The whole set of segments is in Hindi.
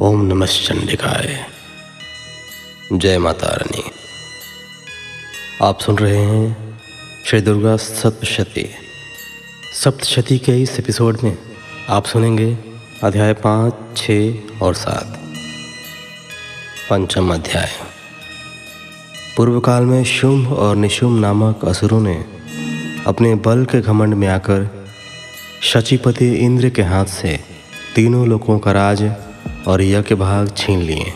ओम नमः चंडिकाय। जय माता रानी। आप सुन रहे हैं श्री दुर्गा सप्तशती। सप्तशती के इस एपिसोड में आप सुनेंगे अध्याय पाँच, छ और सात। पंचम अध्याय। पूर्व काल में शुंभ और निशुंभ नामक असुरों ने अपने बल के घमंड में आकर शचीपति इंद्र के हाथ से तीनों लोगों का राज और यज्ञ भाग छीन लिए।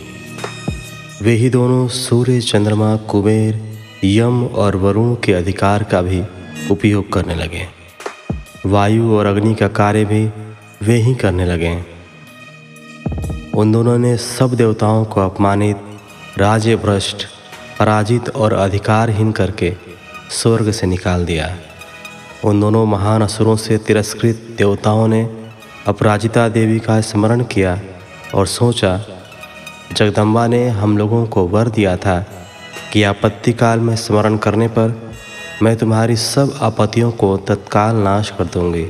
वे ही दोनों सूर्य, चंद्रमा, कुबेर, यम और वरुण के अधिकार का भी उपयोग करने लगे। वायु और अग्नि का कार्य भी वे ही करने लगे। उन दोनों ने सब देवताओं को अपमानित राज्य भ्रष्ट पराजित और अधिकारहीन करके स्वर्ग से निकाल दिया। उन दोनों महान असुरों से तिरस्कृत देवताओं ने अपराजिता देवी का स्मरण किया और सोचा, जगदम्बा ने हम लोगों को वर दिया था कि आपत्ति काल में स्मरण करने पर मैं तुम्हारी सब आपत्तियों को तत्काल नाश कर दूँगी।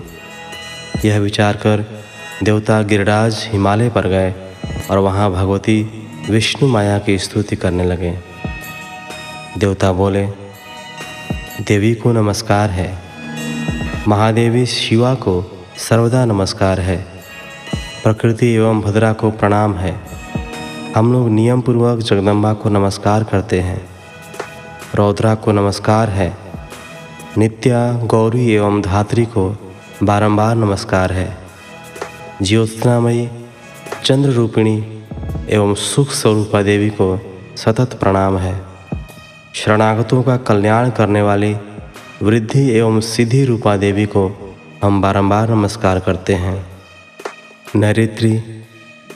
यह विचार कर देवता गिरिराज हिमालय पर गए और वहाँ भगवती विष्णु माया की स्तुति करने लगे। देवता बोले, देवी को नमस्कार है। महादेवी शिवा को सर्वदा नमस्कार है। प्रकृति एवं भद्रा को प्रणाम है। हम लोग नियम पूर्वक जगदम्बा को नमस्कार करते हैं। रौद्रा को नमस्कार है। नित्या, गौरी एवं धात्री को बारंबार नमस्कार है। ज्योत्नामयी चंद्र रूपिणी एवं सुख स्वरूपा देवी को सतत प्रणाम है। शरणागतों का कल्याण करने वाली वृद्धि एवं सिद्धि रूपा देवी को हम बारंबार नमस्कार करते हैं। नैरित्री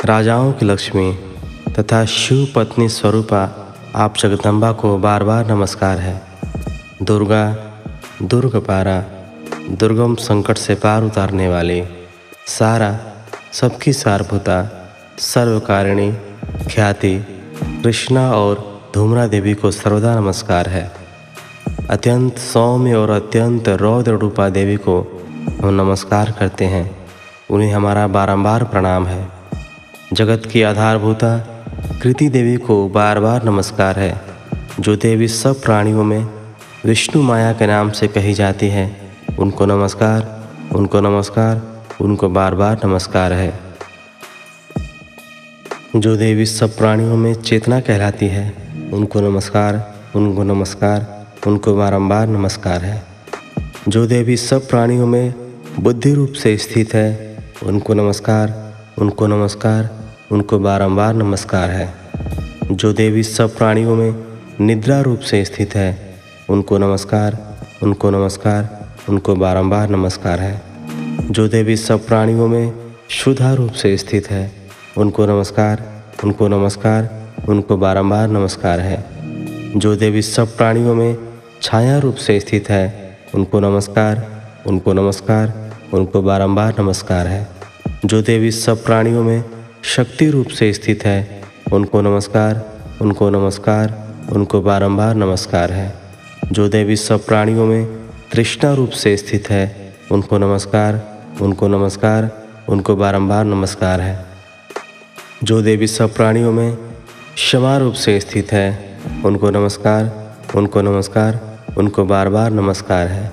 राजाओं की लक्ष्मी तथा शिव पत्नी स्वरूपा, आप जगदम्बा को बार बार नमस्कार है। दुर्गा दुर्ग पारा दुर्गम संकट से पार उतारने वाली, सारा, सबकी सारभूता, सर्वकारिणी, ख्याति, कृष्णा और धूमरा देवी को सर्वदा नमस्कार है। अत्यंत सौम्य और अत्यंत रौद्र रूपा देवी को हम नमस्कार करते हैं। उन्हें हमारा बारंबार प्रणाम है। जगत की आधारभूता, कृति देवी को बार बार नमस्कार है, जो देवी सब प्राणियों में विष्णु माया के नाम से कही जाती है। उनको नमस्कार उनको नमस्कार, उनको बार बार नमस्कार है। जो देवी सब प्राणियों में चेतना कहलाती है, उनको नमस्कार उनको नमस्कार, उनको बारंबार नमस्कार है। जो देवी सब प्राणियों में बुद्धि रूप से स्थित है उनको नमस्कार उनको नमस्कार, उनको बारंबार नमस्कार है। जो देवी सब प्राणियों में निद्रा रूप से स्थित है, उनको नमस्कार उनको नमस्कार, उनको बारंबार नमस्कार है। जो देवी सब प्राणियों में शुद्धा रूप से स्थित है, उनको नमस्कार उनको नमस्कार, उनको बारंबार नमस्कार है। जो देवी सब प्राणियों में छाया रूप से स्थित है, उनको नमस्कार उनको नमस्कार उनको बारंबार नमस्कार है। जो देवी सब प्राणियों में शक्ति रूप से स्थित है, उनको नमस्कार उनको नमस्कार, उनको बारंबार नमस्कार है। जो देवी सब प्राणियों में तृष्णा रूप से स्थित है, उनको नमस्कार उनको नमस्कार, उनको बारंबार नमस्कार है। जो देवी सब प्राणियों में क्षमा रूप से स्थित है, उनको नमस्कार उनको नमस्कार, उनको बार बार नमस्कार है।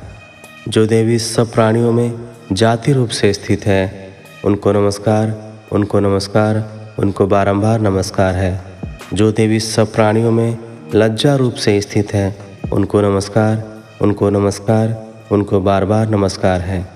जो देवी सब प्राणियों में जाति रूप से स्थित है। उनको नमस्कार उनको नमस्कार, उनको बारंबार नमस्कार है। जो देवी सब प्राणियों में लज्जा रूप से स्थित है, उनको नमस्कार उनको नमस्कार, उनको बार बार नमस्कार है।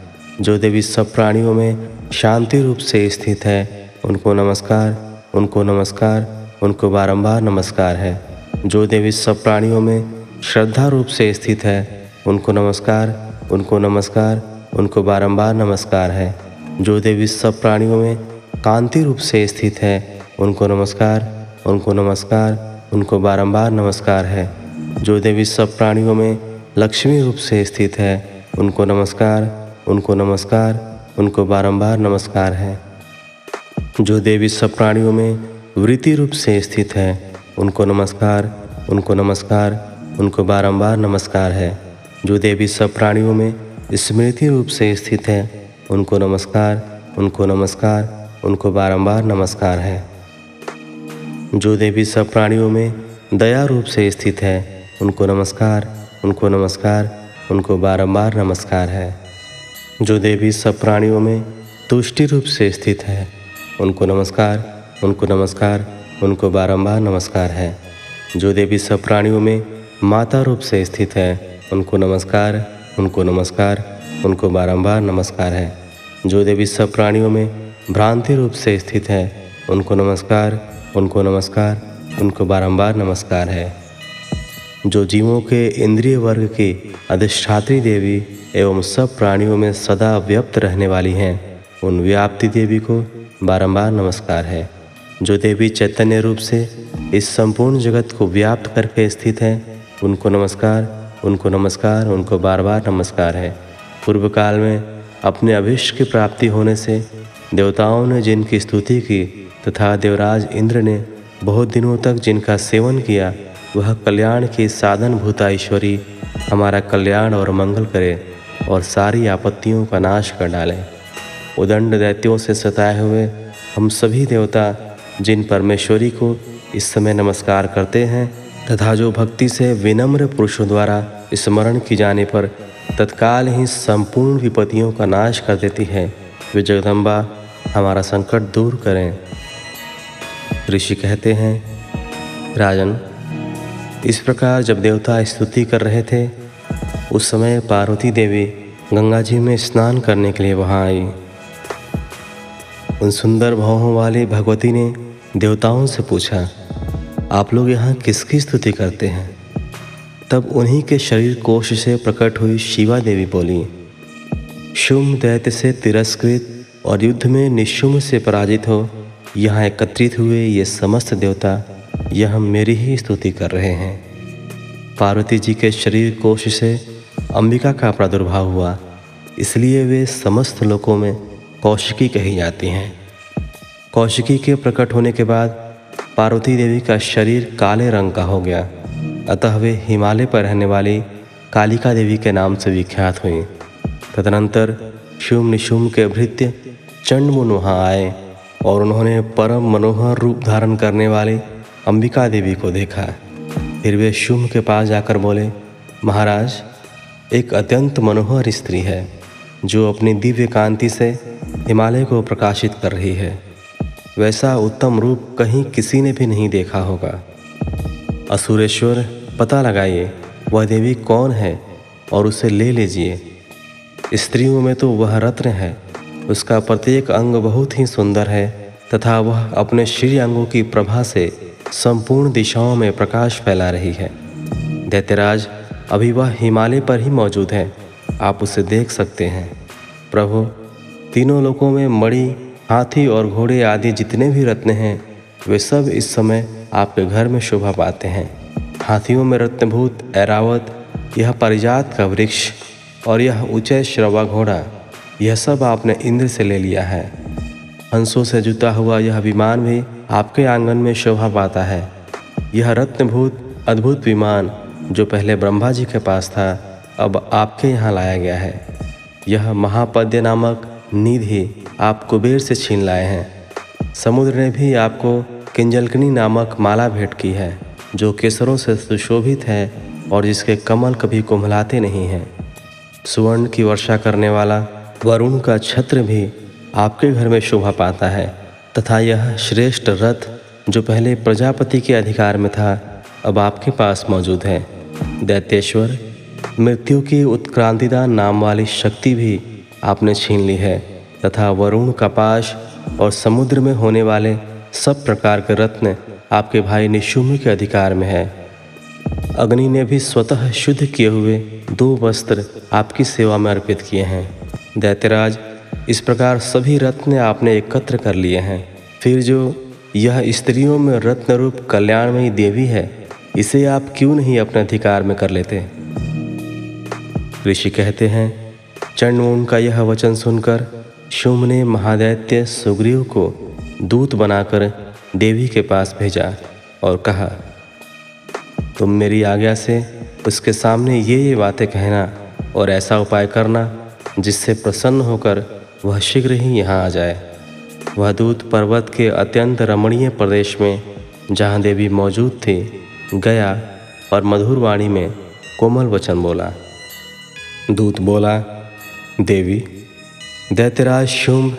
जो देवी सब प्राणियों में शांति रूप से स्थित है, उनको नमस्कार उनको नमस्कार, उनको बारंबार नमस्कार है। जो देवी सब प्राणियों में श्रद्धा रूप से स्थित है, उनको नमस्कार उनको नमस्कार उनको बारंबार नमस्कार है। जो देवी सब प्राणियों में कांति रूप से स्थित है, उनको नमस्कार उनको नमस्कार, उनको बारंबार नमस्कार है। जो देवी सब प्राणियों में लक्ष्मी रूप से स्थित है, उनको नमस्कार उनको नमस्कार, उनको बारंबार नमस्कार है। जो देवी सब प्राणियों में वृत्ति रूप से स्थित है, उनको नमस्कार उनको नमस्कार, उनको बारंबार नमस्कार है। जो देवी सब प्राणियों में स्मृति रूप से स्थित है। उनको नमस्कार उनको नमस्कार, उनको बारंबार नमस्कार है। जो देवी सब प्राणियों में दया रूप से स्थित है, उनको नमस्कार उनको नमस्कार, उनको बारंबार नमस्कार है। जो देवी सब प्राणियों में तुष्टि रूप से स्थित है, उनको नमस्कार उनको नमस्कार, उनको बारंबार नमस्कार है। जो देवी सब प्राणियों में माता रूप से स्थित है, उनको नमस्कार उनको नमस्कार, उनको बारंबार नमस्कार है। जो देवी सब प्राणियों में भ्रांति रूप से स्थित है, उनको नमस्कार उनको नमस्कार, उनको बारंबार नमस्कार है। जो जीवों के इंद्रिय वर्ग की अधिष्ठात्री देवी एवं सब प्राणियों में सदा व्यक्त रहने वाली हैं, उन व्याप्ति देवी को बारंबार नमस्कार है। जो देवी चैतन्य रूप से इस संपूर्ण जगत को व्याप्त करके स्थित है, उनको नमस्कार उनको नमस्कार, उनको बार बार नमस्कार है। पूर्व काल में अपने अभिष्ट की प्राप्ति होने से देवताओं ने जिनकी स्तुति की तथा देवराज इंद्र ने बहुत दिनों तक जिनका सेवन किया, वह कल्याण की साधन भूता ईश्वरी हमारा कल्याण और मंगल करे और सारी आपत्तियों का नाश कर डाले। उदंड दैत्यों से सताए हुए हम सभी देवता जिन परमेश्वरी को इस समय नमस्कार करते हैं तथा जो भक्ति से विनम्र पुरुषों द्वारा स्मरण की जाने पर तत्काल ही संपूर्ण विपत्तियों का नाश कर देती है। वे जगदम्बा, हमारा संकट दूर करें। ऋषि कहते हैं, राजन, इस प्रकार जब देवता स्तुति कर रहे थे, उस समय पार्वती देवी गंगा जी में स्नान करने के लिए वहाँ आई। उन सुंदर भावों वाली भगवती ने देवताओं से पूछा आप लोग यहाँ किसकी स्तुति करते हैं? तब उन्हीं के शरीर कोश से प्रकट हुई शिवा देवी बोली, शुम दैत्य से तिरस्कृत और युद्ध में निशुम से पराजित हो। यहाँ एकत्रित हुए ये समस्त देवता, यह मेरी ही स्तुति कर रहे हैं। पार्वती जी के शरीर कोश से अंबिका का प्रादुर्भाव हुआ। इसलिए वे समस्त लोकों में कौशिकी कही जाती हैं। कौशिकी के प्रकट होने के बाद पार्वती देवी का शरीर काले रंग का हो गया। अतः वे हिमालय पर रहने वाली कालिका देवी के नाम से विख्यात हुई। तदनंतर शुम निशुम के भृत्य चंडमुन वहाँ आए और उन्होंने परम मनोहर रूप धारण करने वाली अंबिका देवी को देखा। फिर वे शुम के पास जाकर बोले, महाराज, एक अत्यंत मनोहर स्त्री है, जो अपनी दिव्य कांति से हिमालय को प्रकाशित कर रही है। वैसा उत्तम रूप कहीं किसी ने भी नहीं देखा होगा। असुरेश्वर, पता लगाइए, वह देवी कौन है और उसे ले लीजिए। स्त्रियों में तो वह रत्न है, उसका प्रत्येक अंग बहुत ही सुंदर है, तथा वह अपने श्री अंगों की प्रभा से संपूर्ण दिशाओं में प्रकाश फैला रही है। दैत्यराज, अभी वह हिमालय पर ही मौजूद है। आप उसे देख सकते हैं। प्रभु, तीनों लोकों में मणि हाथी और घोड़े आदि जितने भी रत्न हैं, वे सब इस समय आपके घर में शोभा पाते हैं। हाथियों में रत्नभूत, ऐरावत, यह परिजात का वृक्ष और यह ऊँचे श्रवा घोड़ा, यह सब आपने इंद्र से ले लिया है। हंसों से जुता हुआ यह विमान भी आपके आँगन में शोभा पाता है। यह रत्नभूत, अद्भुत विमान, जो पहले ब्रह्मा जी के पास था, अब आपके यहाँ लाया गया है। यह महापद्य नामक निधि आप कुबेर से छीन लाए हैं। समुद्र ने भी आपको किंजलकनी नामक माला भेंट की है, जो केसरों से सुशोभित है और जिसके कमल कभी कुम्हलाते नहीं हैं। सुवर्ण की वर्षा करने वाला वरुण का छत्र भी आपके घर में शोभा पाता है, तथा यह श्रेष्ठ रथ जो पहले प्रजापति के अधिकार में था, अब आपके पास मौजूद है। दैत्येश्वर, मृत्यु की उत्क्रांतिदान नाम वाली शक्ति भी आपने छीन ली है, तथा वरुण, कपाश और समुद्र में होने वाले सब प्रकार के रत्न आपके भाई निशुम्भ के अधिकार में है। अग्नि ने भी स्वतः शुद्ध किए हुए दो वस्त्र आपकी सेवा में अर्पित किए हैं। दैत्यराज, इस प्रकार सभी रत्न आपने एकत्र कर लिए हैं। फिर जो यह स्त्रियों में रत्न रूप कल्याणमयी देवी है, इसे आप क्यों नहीं अपने अधिकार में कर लेते? ऋषि कहते हैं चंड का यह वचन सुनकर शुम्भ ने महादैत्य सुग्रीव को दूत बनाकर देवी के पास भेजा और कहा, तुम मेरी आज्ञा से उसके सामने ये ये बातें कहना और ऐसा उपाय करना जिससे प्रसन्न होकर वह शीघ्र ही यहाँ आ जाए। वह दूत पर्वत के अत्यंत रमणीय प्रदेश में, जहाँ देवी मौजूद थी, गया और मधुर वाणी में कोमल वचन बोला। दूत बोला देवी दैत्यराज शुंभ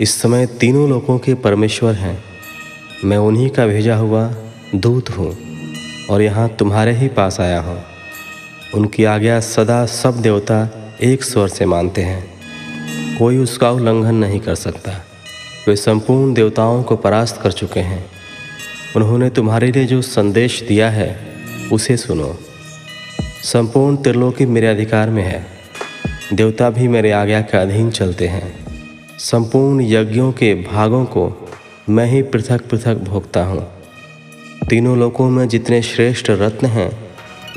इस समय तीनों लोगों के परमेश्वर हैं। मैं उन्हीं का भेजा हुआ दूत हूँ और यहाँ तुम्हारे ही पास आया हूँ। उनकी आज्ञा सदा सब देवता एक स्वर से मानते हैं। कोई उसका उल्लंघन नहीं कर सकता। वे संपूर्ण देवताओं को परास्त कर चुके हैं। उन्होंने तुम्हारे लिए जो संदेश दिया है, उसे सुनो। संपूर्ण त्रिलोकी मेरे अधिकार में है। देवता भी मेरे आज्ञा के अधीन चलते हैं। संपूर्ण यज्ञों के भागों को मैं ही पृथक पृथक भोगता हूँ। तीनों लोकों में जितने श्रेष्ठ रत्न हैं,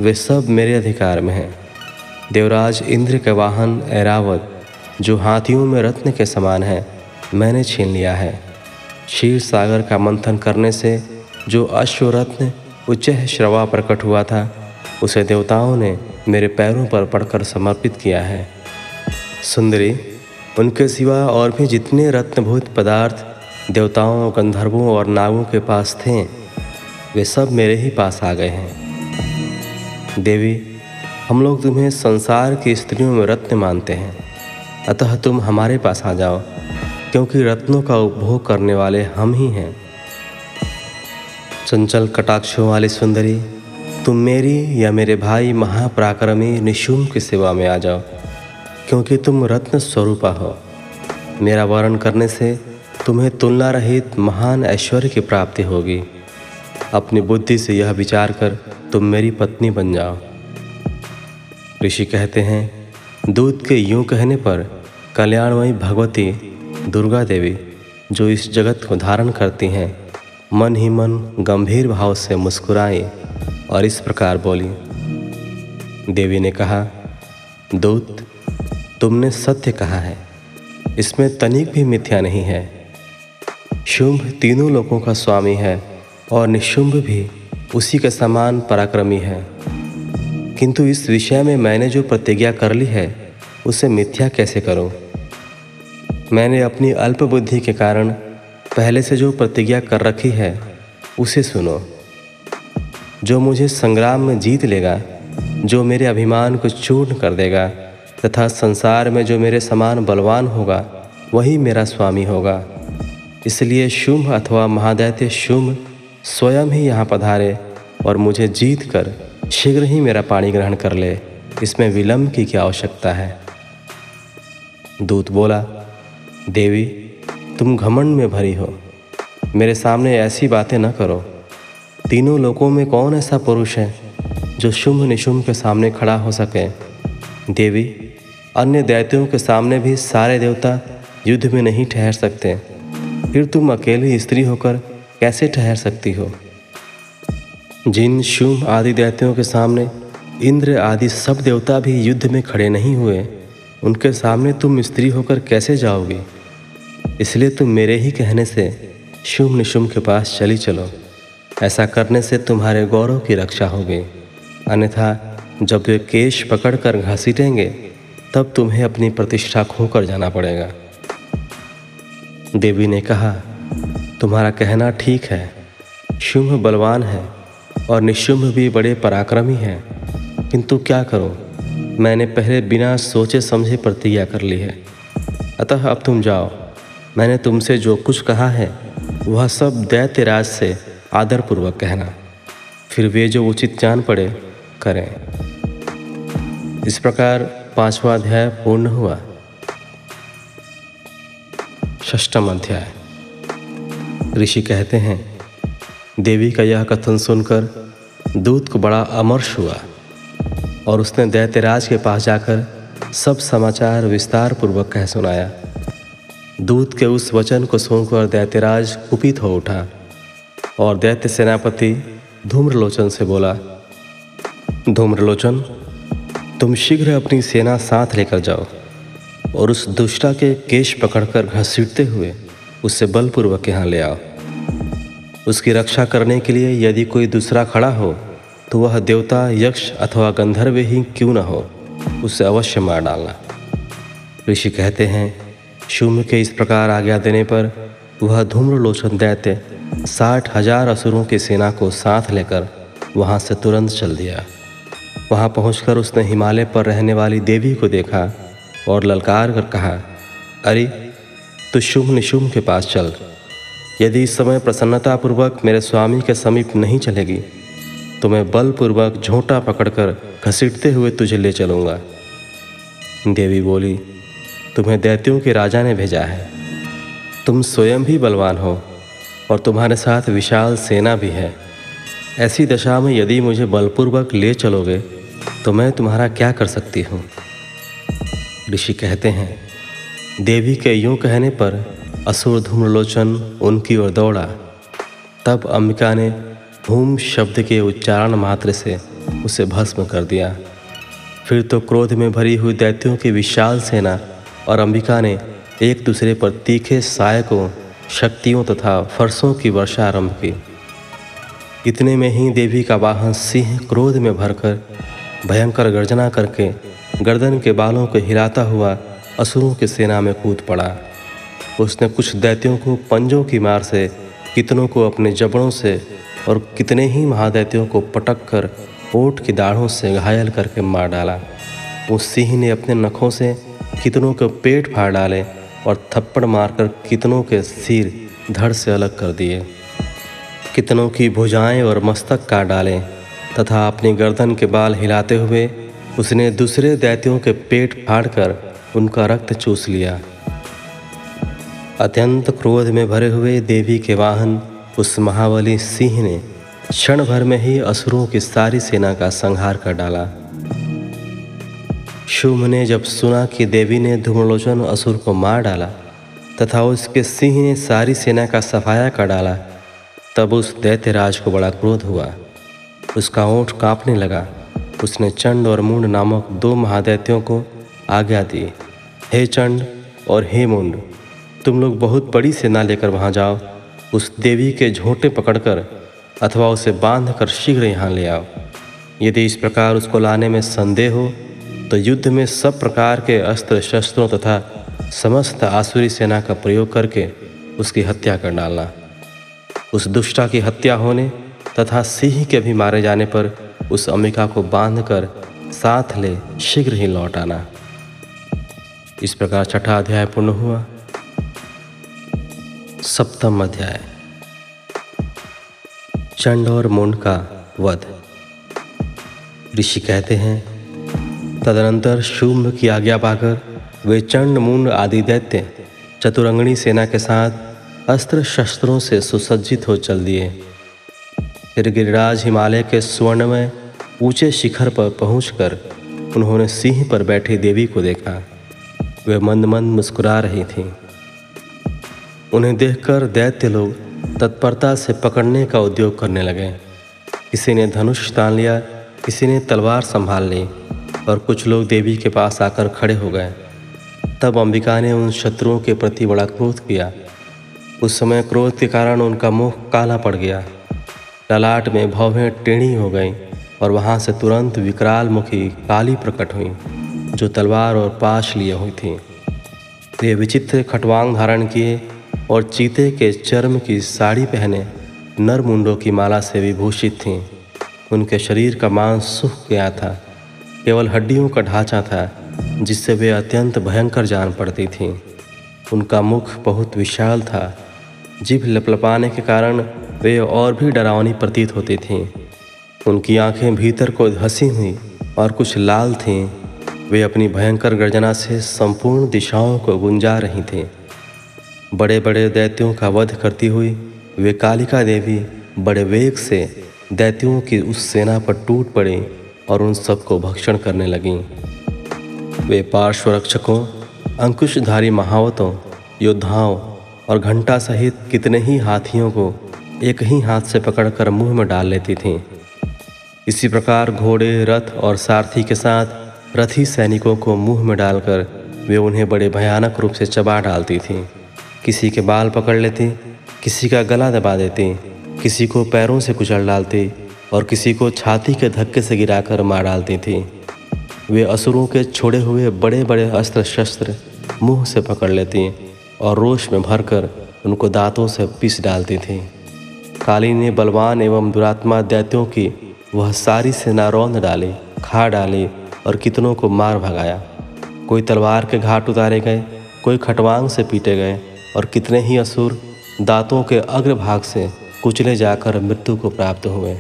वे सब मेरे अधिकार में हैं। देवराज इंद्र के वाहन ऐरावत, जो हाथियों में रत्न के समान है, मैंने छीन लिया है। क्षीर सागर का मंथन करने से जो अश्वरत्न उच्च श्रवा प्रकट हुआ था, उसे देवताओं ने मेरे पैरों पर पड़कर समर्पित किया है। सुंदरी, उनके सिवा और भी जितने रत्नभूत पदार्थ देवताओं, गंधर्वों और नागों के पास थे, वे सब मेरे ही पास आ गए हैं। देवी, हम लोग तुम्हें संसार की स्त्रियों में रत्न मानते हैं। अतः तुम हमारे पास आ जाओ, क्योंकि रत्नों का उपभोग करने वाले हम ही हैं। चंचल कटाक्षों वाली सुंदरी, तुम मेरी या मेरे भाई महापराक्रमी निशुम की सेवा में आ जाओ। क्योंकि तुम रत्न स्वरूपा हो। मेरा वर्ण करने से तुम्हें तुलना रहित महान ऐश्वर्य की प्राप्ति होगी। अपनी बुद्धि से यह विचार कर तुम मेरी पत्नी बन जाओ। ऋषि कहते हैं दूध के यूँ कहने पर कल्याणमयी भगवती दुर्गा देवी, जो इस जगत को धारण करती हैं, मन ही मन गंभीर भाव से मुस्कुराई और इस प्रकार बोली। देवी ने कहा, दूत तुमने सत्य कहा है। इसमें तनिक भी मिथ्या नहीं है। शुंभ तीनों लोगों का स्वामी है और निशुंभ भी उसी के समान पराक्रमी है। किंतु इस विषय में मैंने जो प्रतिज्ञा कर ली है, उसे मिथ्या कैसे करूँ? मैंने अपनी अल्प बुद्धि के कारण पहले से जो प्रतिज्ञा कर रखी है, उसे सुनो। जो मुझे संग्राम में जीत लेगा, जो मेरे अभिमान को चूर्ण कर देगा तथा संसार में जो मेरे समान बलवान होगा, वही मेरा स्वामी होगा। इसलिए शुंभ अथवा महादैत्य शुंभ स्वयं ही यहाँ पधारे और मुझे जीत कर शीघ्र ही मेरा पानी ग्रहण कर ले। इसमें विलंब की क्या आवश्यकता है? दूत बोला, देवी, तुम घमंड में भरी हो। मेरे सामने ऐसी बातें न करो। तीनों लोगों में कौन ऐसा पुरुष है जो शुंभ निशुंभ के सामने खड़ा हो सके? देवी अन्य दैत्यों के सामने भी सारे देवता युद्ध में नहीं ठहर सकते। फिर तुम अकेली स्त्री होकर कैसे ठहर सकती हो? जिन शुभ आदि दैत्यों के सामने इंद्र आदि सब देवता भी युद्ध में खड़े नहीं हुए, उनके सामने तुम स्त्री होकर कैसे जाओगी? इसलिए तुम मेरे ही कहने से शुभ निशुम के पास चली चलो। ऐसा करने से तुम्हारे गौरव की रक्षा होगी। अन्यथा जब वे केश पकड़कर घसीटेंगे तब तुम्हें अपनी प्रतिष्ठा खोकर जाना पड़ेगा। देवी ने कहा, तुम्हारा कहना ठीक है। शुंभ बलवान है और निशुंभ भी बड़े पराक्रमी हैं। किंतु क्या करो? मैंने पहले बिना सोचे समझे प्रतिज्ञा कर ली है। अतः अब तुम जाओ। मैंने तुमसे जो कुछ कहा है, वह सब दैत्यराज से आदरपूर्वक कहना। फिर वे जो उचित जान पड़े, करें। इस प्रकार पांचवा अध्याय पूर्ण हुआ। षष्टम अध्याय। ऋषि कहते हैं, देवी का यह कथन सुनकर दूत को बड़ा अमर्ष हुआ और उसने दैत्यराज के पास जाकर सब समाचार विस्तार पूर्वक कह सुनाया। दूत के उस वचन को सुनकर दैत्यराज कुपित हो उठा और दैत्य सेनापति धूम्रलोचन से बोला, धूम्रलोचन तुम शीघ्र अपनी सेना साथ लेकर जाओ और उस दुष्टा के केश पकड़कर घसीटते हुए उससे बलपूर्वक यहाँ ले आओ। उसकी रक्षा करने के लिए यदि कोई दूसरा खड़ा हो तो वह देवता, यक्ष अथवा गंधर्व ही क्यों न हो, उसे अवश्य मार डालना। ऋषि कहते हैं शुम्भ के इस प्रकार आज्ञा देने पर वह धूम्रलोचन दैत्य साठ हज़ार असुरों की सेना को साथ लेकर वहाँ से तुरंत चल दिया। वहाँ पहुंचकर उसने हिमालय पर रहने वाली देवी को देखा और ललकार कर कहा, अरे, तू शुभ निशुभ के पास चल। यदि इस समय प्रसन्नतापूर्वक मेरे स्वामी के समीप नहीं चलेगी तो मैं बलपूर्वक झोंटा पकड़कर घसीटते हुए तुझे ले चलूँगा। देवी बोली, तुम्हें दैत्यों के राजा ने भेजा है। तुम स्वयं भी बलवान हो और तुम्हारे साथ विशाल सेना भी है। ऐसी दशा में यदि मुझे बलपूर्वक ले चलोगे तो मैं तुम्हारा क्या कर सकती हूँ? ऋषि कहते हैं, देवी के यूँ कहने पर असुर धूम्रलोचन उनकी ओर दौड़ा। तब अंबिका ने भूम शब्द के उच्चारण मात्र से उसे भस्म कर दिया। फिर तो क्रोध में भरी हुई दैत्यों की विशाल सेना और अंबिका ने एक दूसरे पर तीखे साय को शक्तियों तथा फरसों की वर्षा आरंभ की। इतने में ही देवी का वाहन सिंह क्रोध में भरकर भयंकर गर्जना करके गर्दन के बालों को हिलाता हुआ असुरों की सेना में कूद पड़ा। उसने कुछ दैत्यों को पंजों की मार से, कितनों को अपने जबड़ों से और कितने ही महादैत्यों को पटक कर ओट की दाढ़ों से घायल करके मार डाला। उस सिंह ने अपने नखों से कितनों के पेट फाड़ डाले और थप्पड़ मारकर कितनों के सिर धड़ से अलग कर दिए। कितनों की भुजाएँ और मस्तक काट डाले। तथा अपनी गर्दन के बाल हिलाते हुए उसने दूसरे दैत्यों के पेट फाड़कर उनका रक्त चूस लिया। अत्यंत क्रोध में भरे हुए देवी के वाहन उस महाबली सिंह ने क्षण भर में ही असुरों की सारी सेना का संहार कर डाला। शुभ ने जब सुना कि देवी ने धूमलोचन असुर को मार डाला तथा उसके सिंह ने सारी सेना का सफाया कर डाला, तब उस दैत्यराज को बड़ा क्रोध हुआ। उसका ओठ कांपने लगा। उसने चंड और मुंड नामक दो महादैत्यों को आज्ञा दी। हे चंड और हे मुंड, तुम लोग बहुत बड़ी सेना लेकर वहाँ जाओ। उस देवी के झोंटे पकड़कर अथवा उसे बाँध कर शीघ्र यहाँ ले आओ। यदि इस प्रकार उसको लाने में संदेह हो तो युद्ध में सब प्रकार के अस्त्र शस्त्रों तथा समस्त आसुरी सेना का प्रयोग करके उसकी हत्या कर डालना। उस दुष्टा की हत्या होने तथा सिंह के भी मारे जाने पर उस अम्बिका को बांधकर साथ ले शीघ्र ही लौट आना। इस प्रकार छठा अध्याय पूर्ण हुआ। सप्तम अध्याय। चंड और मुंड का वध। ऋषि कहते हैं, तदनंतर शुंभ की आज्ञा पाकर वे चंड, मुंड आदि दैत्य, चतुरंगणी सेना के साथ अस्त्र शस्त्रों से सुसज्जित हो चल दिए। फिर गिरिराज हिमालय के स्वर्णमय ऊँचे शिखर पर पहुंचकर उन्होंने सिंह पर बैठी देवी को देखा। वे मंद मंद मुस्कुरा रही थीं। उन्हें देखकर दैत्य लोग तत्परता से पकड़ने का उद्योग करने लगे। किसी ने धनुष तान लिया, किसी ने तलवार संभाल ली और कुछ लोग देवी के पास आकर खड़े हो गए। तब अंबिका ने उन शत्रुओं के प्रति बड़ा क्रोध किया। उस समय क्रोध के कारण उनका मुख काला पड़ गया। ललाट में भवें टेढ़ी हो गई और वहाँ से तुरंत विकराल मुखी काली प्रकट हुई, जो तलवार और पाश लिए हुई थी। वे विचित्र खटवांग धारण किए और चीते के चर्म की साड़ी पहने नर मुंडों की माला से विभूषित थीं। उनके शरीर का मांस सूख गया था, केवल हड्डियों का ढांचा था, जिससे वे अत्यंत भयंकर जान पड़ती थीं। उनका मुख बहुत विशाल था, जिभ लपलपाने के कारण वे और भी डरावनी प्रतीत होती थीं। उनकी आँखें भीतर को धसी हुई और कुछ लाल थीं। वे अपनी भयंकर गर्जना से संपूर्ण दिशाओं को गुंजा रही थीं। बड़े बड़े दैत्यों का वध करती हुई वे कालिका देवी बड़े वेग से दैत्यों की उस सेना पर टूट पड़ी और उन सबको भक्षण करने लगीं। वे पार्श्वरक्षकों, अंकुशधारी महावतों, योद्धाओं और घंटा सहित कितने ही हाथियों को एक ही हाथ से पकड़कर मुँह में डाल लेती थीं। इसी प्रकार घोड़े, रथ और सारथी के साथ रथी सैनिकों को मुँह में डालकर वे उन्हें बड़े भयानक रूप से चबा डालती थीं। किसी के बाल पकड़ लेती, किसी का गला दबा देती, किसी को पैरों से कुचल डालती और किसी को छाती के धक्के से गिराकर मार डालती थी। वे असुरों के छोड़े हुए बड़े बड़े अस्त्र शस्त्र मुँह से पकड़ लेती और रोश में भरकर उनको दांतों से पीस डालती थीं। काली ने बलवान एवं दुरात्मा दैत्यों की वह सारी सेना रौंद डाली, खा डाली और कितनों को मार भगाया। कोई तलवार के घाट उतारे गए, कोई खटवांग से पीटे गए और कितने ही असुर दांतों के अग्रभाग से कुचले जाकर मृत्यु को प्राप्त हुए।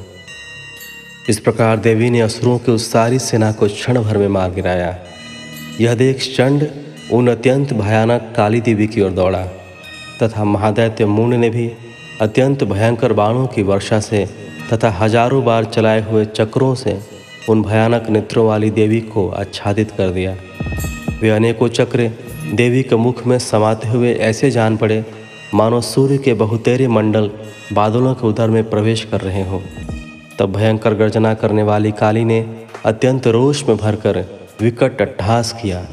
इस प्रकार देवी ने असुरों की उस सारी सेना को क्षण भर में मार गिराया। यह देख चंड उन अत्यंत भयानक काली देवी की ओर दौड़ा तथा महादैत्य मून ने भी अत्यंत भयंकर बाणों की वर्षा से तथा हज़ारों बार चलाए हुए चक्रों से उन भयानक नेत्रों वाली देवी को आच्छादित कर दिया। वे अनेकों चक्र देवी के मुख में समाते हुए ऐसे जान पड़े, मानो सूर्य के बहुतेरे मंडल बादलों के उधर में प्रवेश कर रहे हों। तब भयंकर गर्जना करने वाली काली ने अत्यंत रोष में भरकर विकट अट्ठास किया।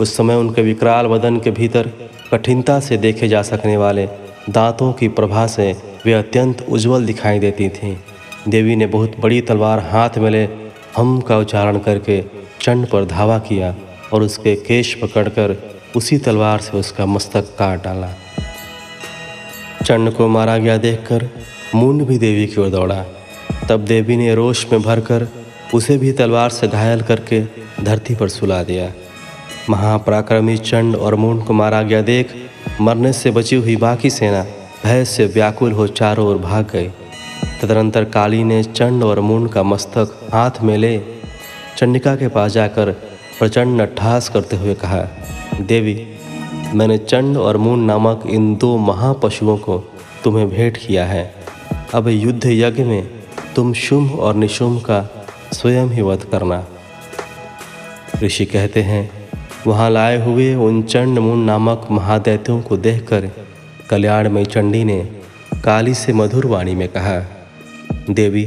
उस समय उनके विकराल वदन के भीतर कठिनता से देखे जा सकने वाले दांतों की प्रभा से वे अत्यंत उज्जवल दिखाई देती थीं। देवी ने बहुत बड़ी तलवार हाथ में ले हम का उच्चारण करके चंड पर धावा किया और उसके केश पकड़कर उसी तलवार से उसका मस्तक काट डाला। चंड को मारा गया देखकर मुंड भी देवी की ओर दौड़ा। तब देवी ने रोष में भरकर उसे भी तलवार से घायल करके धरती पर सुला दिया। महापराक्रमी चंड और मुंड को मारा गया देख मरने से बची हुई बाकी सेना भय से व्याकुल हो चारों ओर भाग गई। तदनंतर काली ने चंड और मुंड का मस्तक हाथ में ले चंडिका के पास जाकर प्रचंड अट्ठास करते हुए कहा, देवी, मैंने चंड और मून नामक इन दो महापशुओं को तुम्हें भेंट किया है। अब युद्ध यज्ञ में तुम शुंभ और निशुंभ का स्वयं ही वध करना। ऋषि कहते हैं वहाँ लाए हुए उन चंड मून नामक महादैत्यों को देखकर कल्याणमयी चंडी ने काली से मधुर वाणी में कहा, देवी,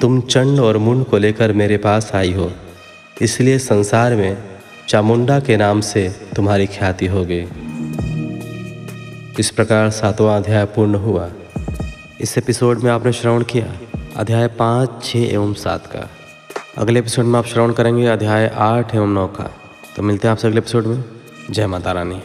तुम चंड और मुंड को लेकर मेरे पास आई हो। इसलिए संसार में चामुंडा के नाम से तुम्हारी ख्याति हो गई। इस प्रकार सातवां अध्याय पूर्ण हुआ। इस एपिसोड में आपने श्रवण किया। अध्याय पाँच, छः एवं सात का। अगले एपिसोड में आप श्रवण करेंगे अध्याय आठ एवं नौ का। तो मिलते हैं आपसे अगले एपिसोड में। जय माता रानी।